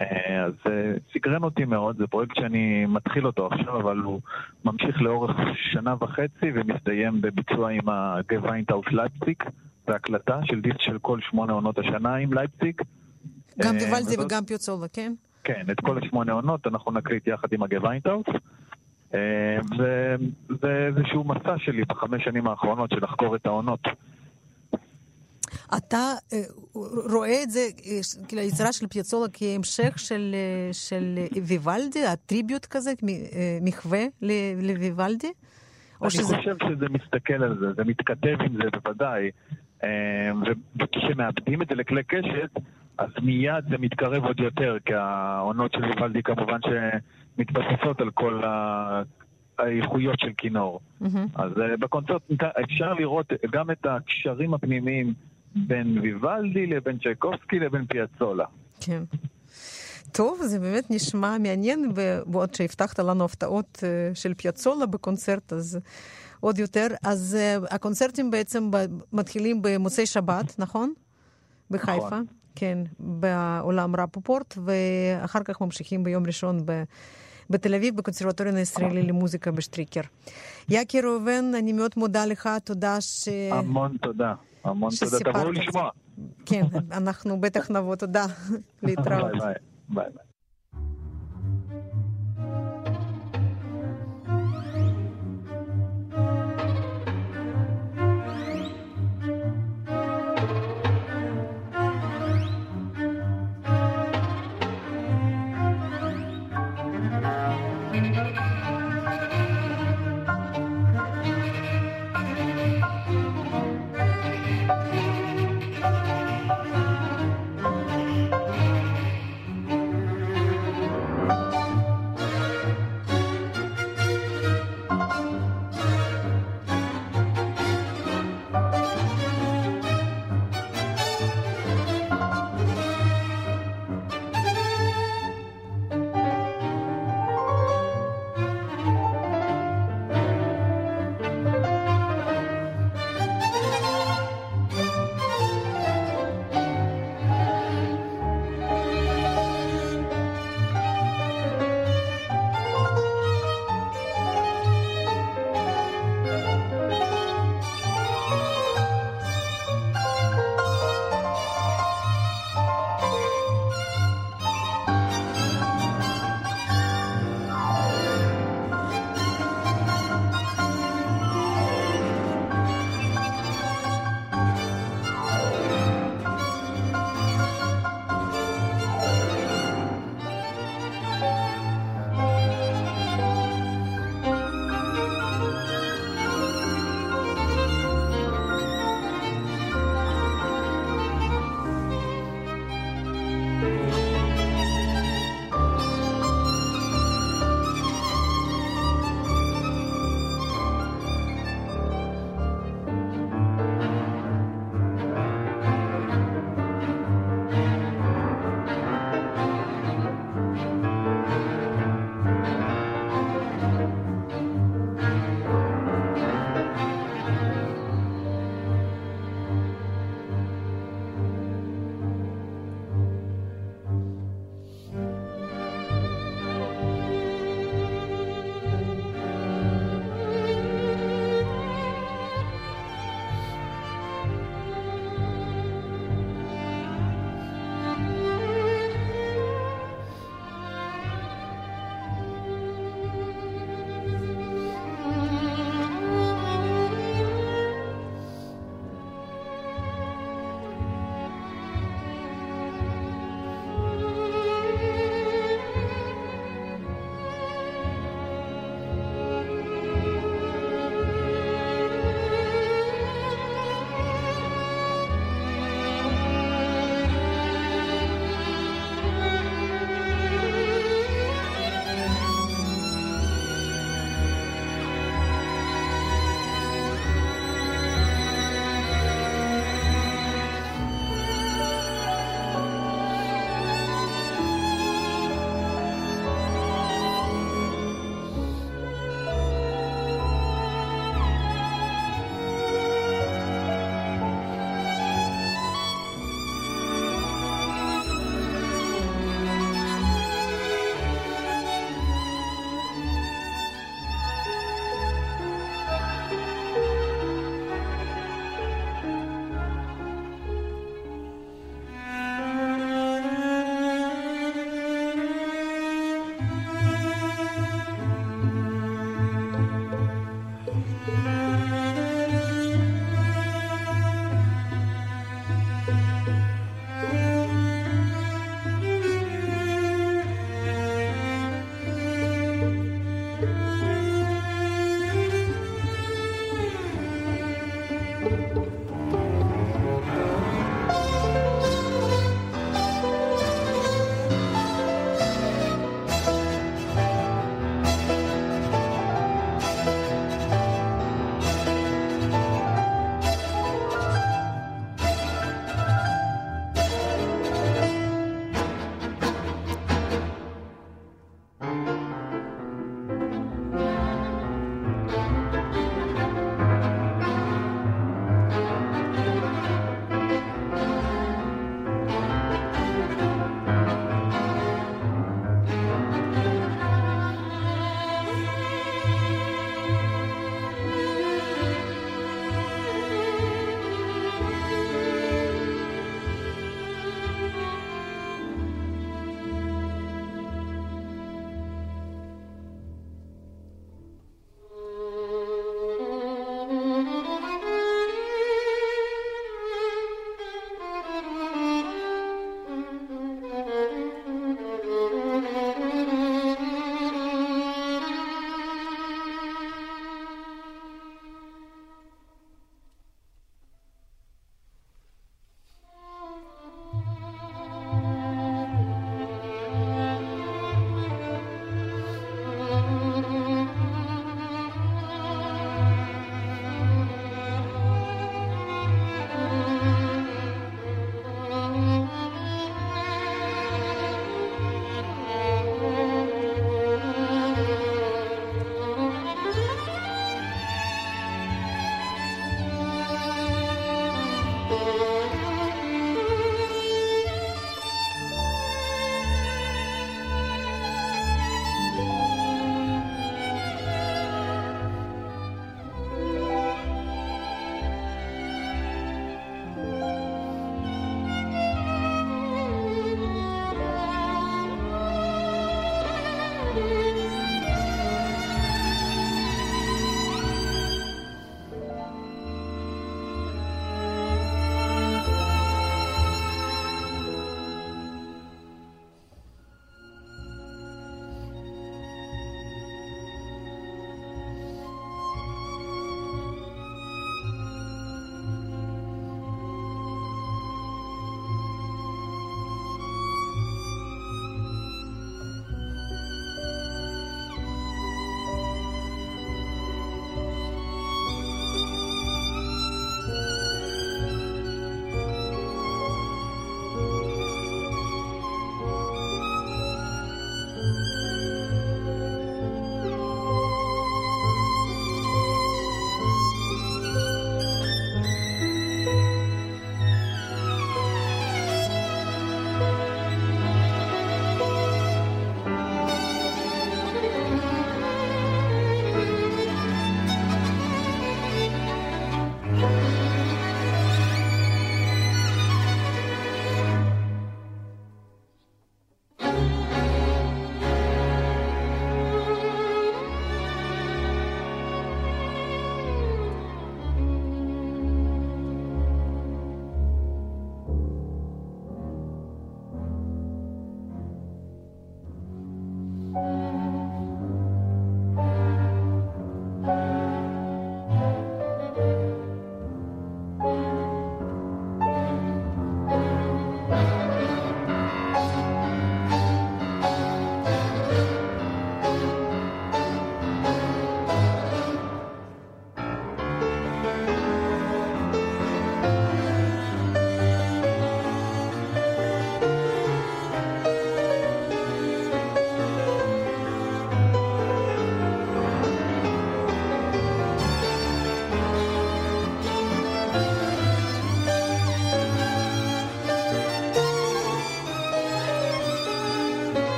Speaker 11: אה, אז זה סקרן אותי מאוד, זה פרויקט שאני מתחיל אותו עכשיו, אבל הוא ממשיך לאורך שנה וחצי ומסתיים בביצוע עם הגוואנדהאוס לייפציג, בהקלטה של דיסק של כל שמונה עונות השנה עם לייפציג.
Speaker 8: גם ויוולדי וגם פיאצולה, כן?
Speaker 11: כן, את כל השמונה עונות אנחנו נקליט יחד עם הגוואנדהאוס. זה איזשהו מסע שלי בחמש שנים האחרונות של לחקור את העונות.
Speaker 8: אתה אה, רואה את זה, אה, כאילו, היצירה של פיאצולה כהמשך של, אה, של ויוולדי, ה tribute כזה, מחווה לויוולדי?
Speaker 11: אני שזה... חושב שזה מסתכל על זה, זה מתכתב עם זה בוודאי. וכשמאבדים את זה לכלי קשת, אז מיד זה מתקרב עוד יותר, כי העונות של ויוולדי כמובן שמתבססות על כל ה... האיכויות של כינור. Mm-hmm. אז בקונצרט אפשר לראות גם את הקשרים הפנימיים בין ויוולדי לבין צ'ייקובסקי לבין פיאצולה.
Speaker 8: כן. טוב, זה באמת נשמע מעניין, ועוד שהבטחת לנו הפתעות אה, של פיאצולה בקונצרט, אז עוד יותר. אז uh, הקונצרטים בעצם מתחילים במוצאי שבת, נכון? בחיפה. נכון. כן, בעולם רפופורט, ואחר כך ממשיכים ביום ראשון ב... בתל אביב, בקונסרבטוריון הישראלי למוזיקה בשטריקר. יקי ראובן, אני מאוד מודה לך, תודה ש...
Speaker 11: המון תודה. המון תודה, תבואו לשמוע.
Speaker 8: כן, אנחנו בטח נבוא, תודה. להתראות.
Speaker 11: ביי ביי.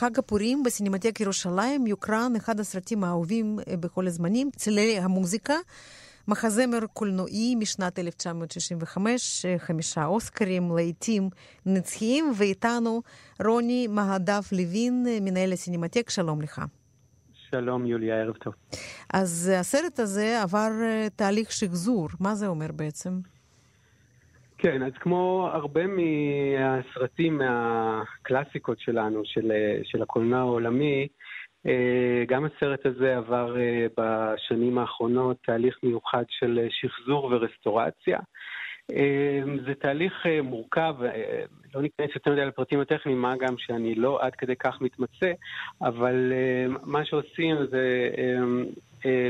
Speaker 8: בחג הפורים בסינמטק ירושלים יוקרן אחד הסרטים האהובים בכל הזמנים, צלילי המוזיקה. מחזמר קולנועי משנת 1965, חמישה אוסקרים, לעיתים נצחיים, ואיתנו רוני מהדף לוין, מנהל הסינמטק, שלום לך.
Speaker 12: שלום יוליה, ערב טוב.
Speaker 8: אז הסרט הזה עבר תהליך שחזור, מה זה אומר בעצם?
Speaker 12: כן, אז כמו הרבה מהסרטים מהקלאסיקות שלנו, של, של הקולנוע העולמי, גם הסרט הזה עבר בשנים האחרונות תהליך מיוחד של שחזור ורסטורציה. זה תהליך מורכב, לא ניכנס יותר מדי לפרטים הטכניים, מה גם שאני לא עד כדי כך מתמצא, אבל מה שעושים זה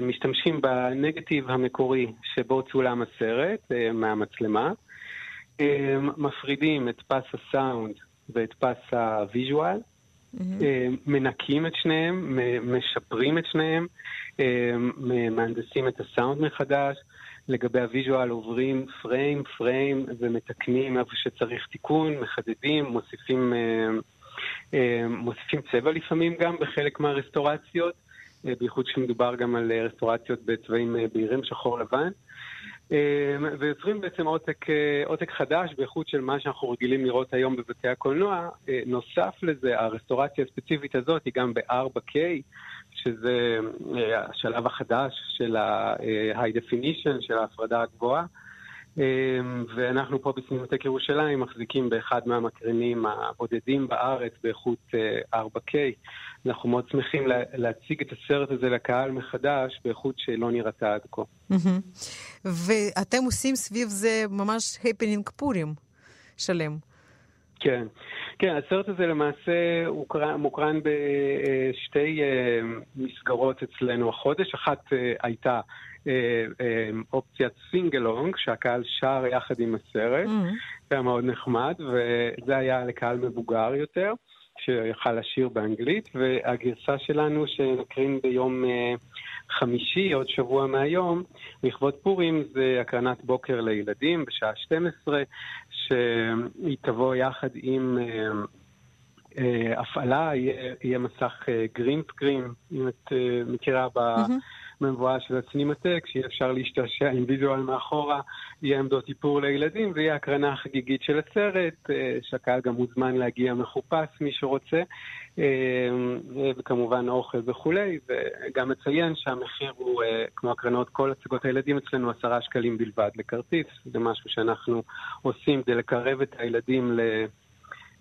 Speaker 12: משתמשים בנגטיב המקורי שבו צולם הסרט מהמצלמה. מפרידים את פס הסאונד ואת פס ה visual, mm-hmm. מנקים את שניהם, משפרים את שניהם, מהנדסים את הסאונד מחדש. לגבי ה visual עוברים פריים פריים ומתקנים איפה שצריך תיקון, מחדדים, מוסיפים, מוסיפים צבע לפעמים גם בחלק מהרסטורציות, בייחוד שמדובר גם על רסטורציות בצבעים בהירים שחור לבן. ויוצרים בעצם עותק, עותק חדש באיכות של מה שאנחנו רגילים לראות היום בבתי הקולנוע. נוסף לזה, הרסטורציה הספציפית הזאת היא גם ב-4K, שזה השלב החדש של ה-high definition, של ההפרדה הגבוהה. ואנחנו פה בסינמטק ירושלים מחזיקים באחד מהמקרנים הבודדים בארץ באיכות 4K. אנחנו מאוד שמחים להציג את הסרט הזה לקהל מחדש באיכות שלא נראתה עד כה.
Speaker 8: ואתם עושים סביב זה ממש הפנינג פורים שלם.
Speaker 12: כן, כן, הסרט הזה למעשה מוקרן בשתי מסגרות אצלנו החודש. אחת הייתה אופציית sing-along, שהקהל שר יחד עם הסרט, זה היה מאוד נחמד, וזה היה לקהל מבוגר יותר. שיכל לשיר באנגלית, והגרסה שלנו שנקרין ביום חמישי, עוד שבוע מהיום, לכבוד פורים, זה הקרנת בוקר לילדים בשעה 12, שהיא תבוא יחד עם הפעלה, יהיה, יהיה מסך גרין סקרין, אם את מכירה ב... Mm-hmm. מבואה של הסינמטק, שיהיה אפשר להשתעשע עם ויזואל מאחורה, יהיה עמדות איפור לילדים, ויהיה הקרנה חגיגית של הסרט, שהקהל גם מוזמן להגיע מחופש, מי שרוצה, וכמובן אוכל וכולי, וגם אציין שהמחיר הוא, כמו הקרנות, כל הצגות הילדים אצלנו, עשרה שקלים בלבד לכרטיס, זה משהו שאנחנו עושים כדי לקרב את הילדים ל...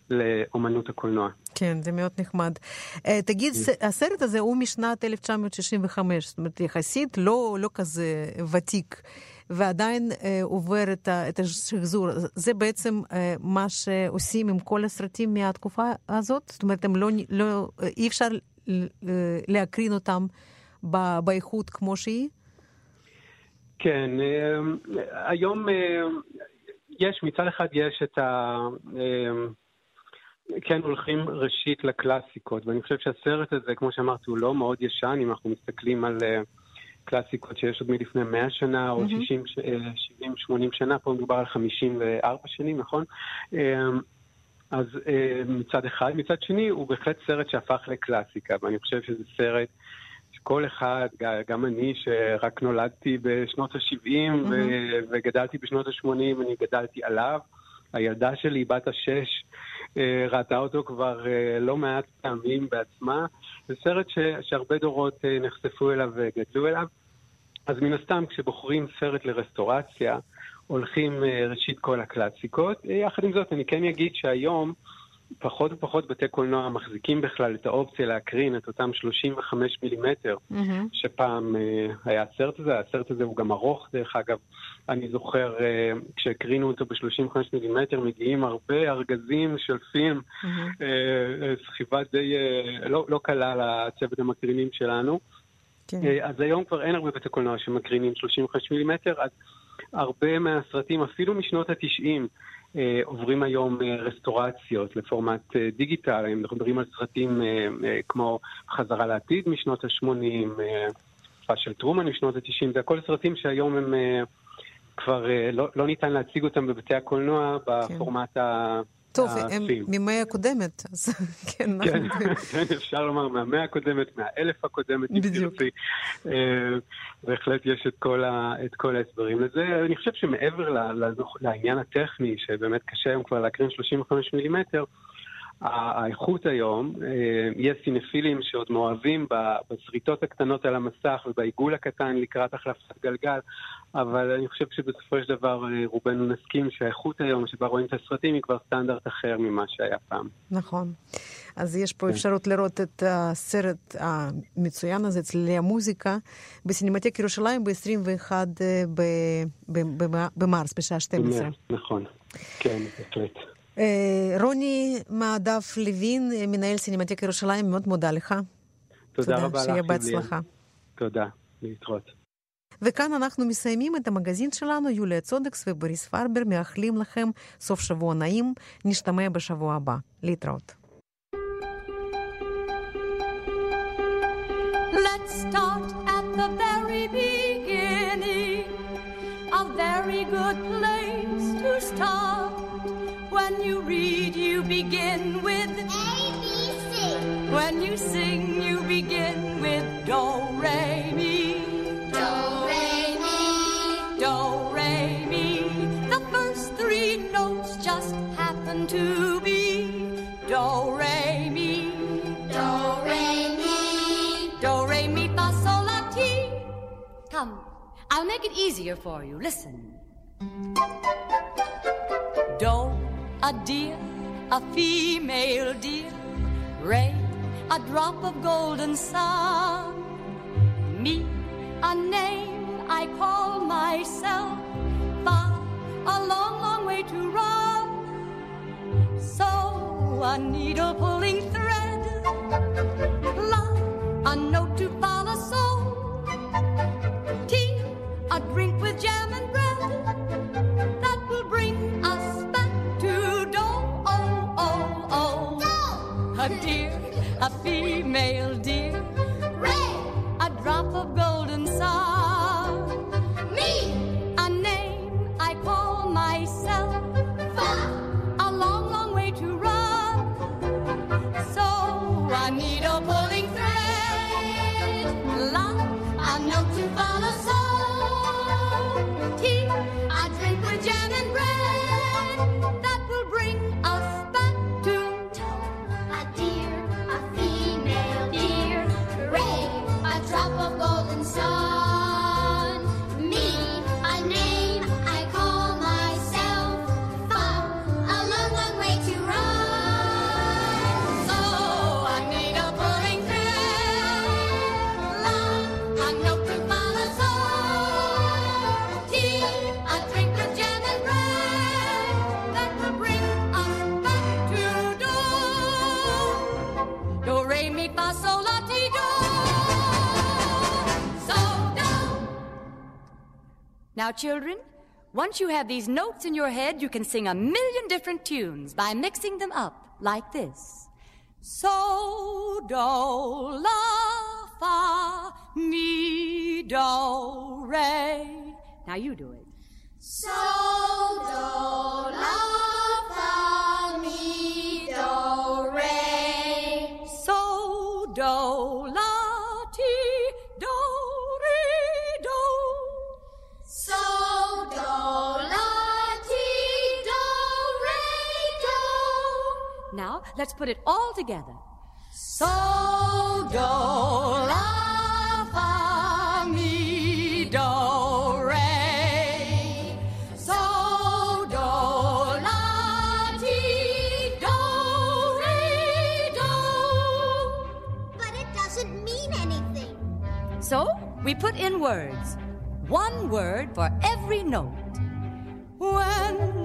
Speaker 12: לאומנות הקולנוע.
Speaker 8: כן, זה מאוד נחמד. Uh, תגיד, הסרט הזה הוא משנת 1965, זאת אומרת, יחסית לא, לא כזה ותיק, ועדיין uh, עובר את, ה, את השחזור. זה בעצם uh, מה שעושים עם כל הסרטים מהתקופה הזאת? זאת אומרת, לא, לא, אי אפשר להקרין אותם באיכות כמו שהיא?
Speaker 12: כן, היום יש, מצד אחד יש את ה... כן הולכים ראשית לקלאסיקות, ואני חושב שהסרט הזה, כמו שאמרתי, הוא לא מאוד ישן, אם אנחנו מסתכלים על uh, קלאסיקות שיש עוד מלפני 100 שנה, או mm-hmm. 60-70-80 שנה, פה מדובר על 54 שנים, נכון? Uh, אז uh, מצד אחד. מצד שני, הוא בהחלט סרט שהפך לקלאסיקה, ואני חושב שזה סרט שכל אחד, גם אני, שרק נולדתי בשנות ה-70 mm-hmm. וגדלתי בשנות ה-80, אני גדלתי עליו. הילדה שלי, בת השש, ראתה אותו כבר אה, לא מעט פעמים בעצמה. זה סרט ש, שהרבה דורות אה, נחשפו אליו וגדלו אליו. אז מן הסתם, כשבוחרים סרט לרסטורציה, הולכים ראשית כל הקלאסיקות. יחד עם זאת, אני כן אגיד שהיום פחות ופחות בתי קולנוע מחזיקים בכלל את האופציה להקרין את אותם 35 מילימטר, mm-hmm. שפעם uh, היה הסרט הזה. הסרט הזה הוא גם ארוך, דרך אגב. אני זוכר, uh, כשהקרינו אותו ב-35 מילימטר, מגיעים הרבה ארגזים של פילם, mm-hmm. uh, סחיבה די uh, לא, לא קלה לצוות המקרינים שלנו. כן. Uh, אז היום כבר אין הרבה בתי קולנוע שמקרינים 35 מילימטר, אז הרבה מהסרטים, אפילו משנות ה-90, אה, עוברים היום אה, רסטורציות לפורמט אה, דיגיטל, אם אנחנו מדברים על סרטים כמו חזרה לעתיד משנות ה-80, תקופה של טרומן משנות ה-90, זה הכל סרטים שהיום הם כבר לא, לא ניתן להציג אותם בבתי הקולנוע בפורמט כן.
Speaker 13: טוב, הם ממאה הקודמת, אז כן.
Speaker 12: כן, כן, אפשר לומר מהמאה הקודמת, מהאלף הקודמת,
Speaker 13: בדיוק.
Speaker 12: בהחלט יש את כל, ה, את כל ההסברים לזה. אני חושב שמעבר לעניין הטכני, שבאמת קשה היום כבר להקרין 35 מילימטר, האיכות היום, אה, יש סינפילים שעוד מאוהבים בשריטות הקטנות על המסך ובעיגול הקטן לקראת החלפת גלגל, אבל אני חושב שבסופו של דבר אה, רובנו נסכים שהאיכות היום שבה רואים את הסרטים היא כבר סטנדרט אחר ממה שהיה פעם.
Speaker 13: נכון. אז יש פה כן. אפשרות לראות את הסרט המצוין הזה, צלילי המוזיקה, בסינמטק ירושלים ב-21 אה, במרס, בשעה 12.
Speaker 12: נכון, כן, בהחלט.
Speaker 13: אה, רוני מעדף לוין, מנהל סינמטק ירושלים, מאוד מודה לך.
Speaker 12: תודה, תודה רבה לך,
Speaker 13: שיהיה בהצלחה.
Speaker 12: תודה, להתראות.
Speaker 13: וכאן אנחנו מסיימים את המגזין שלנו, יוליה צודקס ובוריס פרבר מאחלים לכם סוף שבוע נעים, נשתמע בשבוע הבא. להתראות. Let's start at the very beginning, a very good place to start. When you read, you begin with A, B, C. When you sing, you begin with Do, Re, Mi. Do, Re, Mi. Do, Re, Mi. The first three notes just happen to be Do, Re, Mi. Do, Re, Mi. Do, Re, Mi, Fa, Sol, La, Ti. Come, I'll make it easier for you. Listen. Do, a deer, a female deer. Ray, a drop of golden sun. Me, a name I call myself. Far, a long, long way to run. So, a needle pulling thread. Love, a note to follow. Soul, tea, a drink deer, a female deer.
Speaker 14: Now, children, once you have these notes in your head, you can sing a million different tunes by mixing them up like this.
Speaker 13: So, do, la, fa, mi, do, re.
Speaker 14: Now you do it.
Speaker 15: So, do, la,
Speaker 14: Now, let's put it all together.
Speaker 13: So, do, la, fa, mi, do, re. So, do, la, ti, do, re, do.
Speaker 15: But it doesn't mean anything.
Speaker 14: So, we put in words. One word for every note.
Speaker 13: When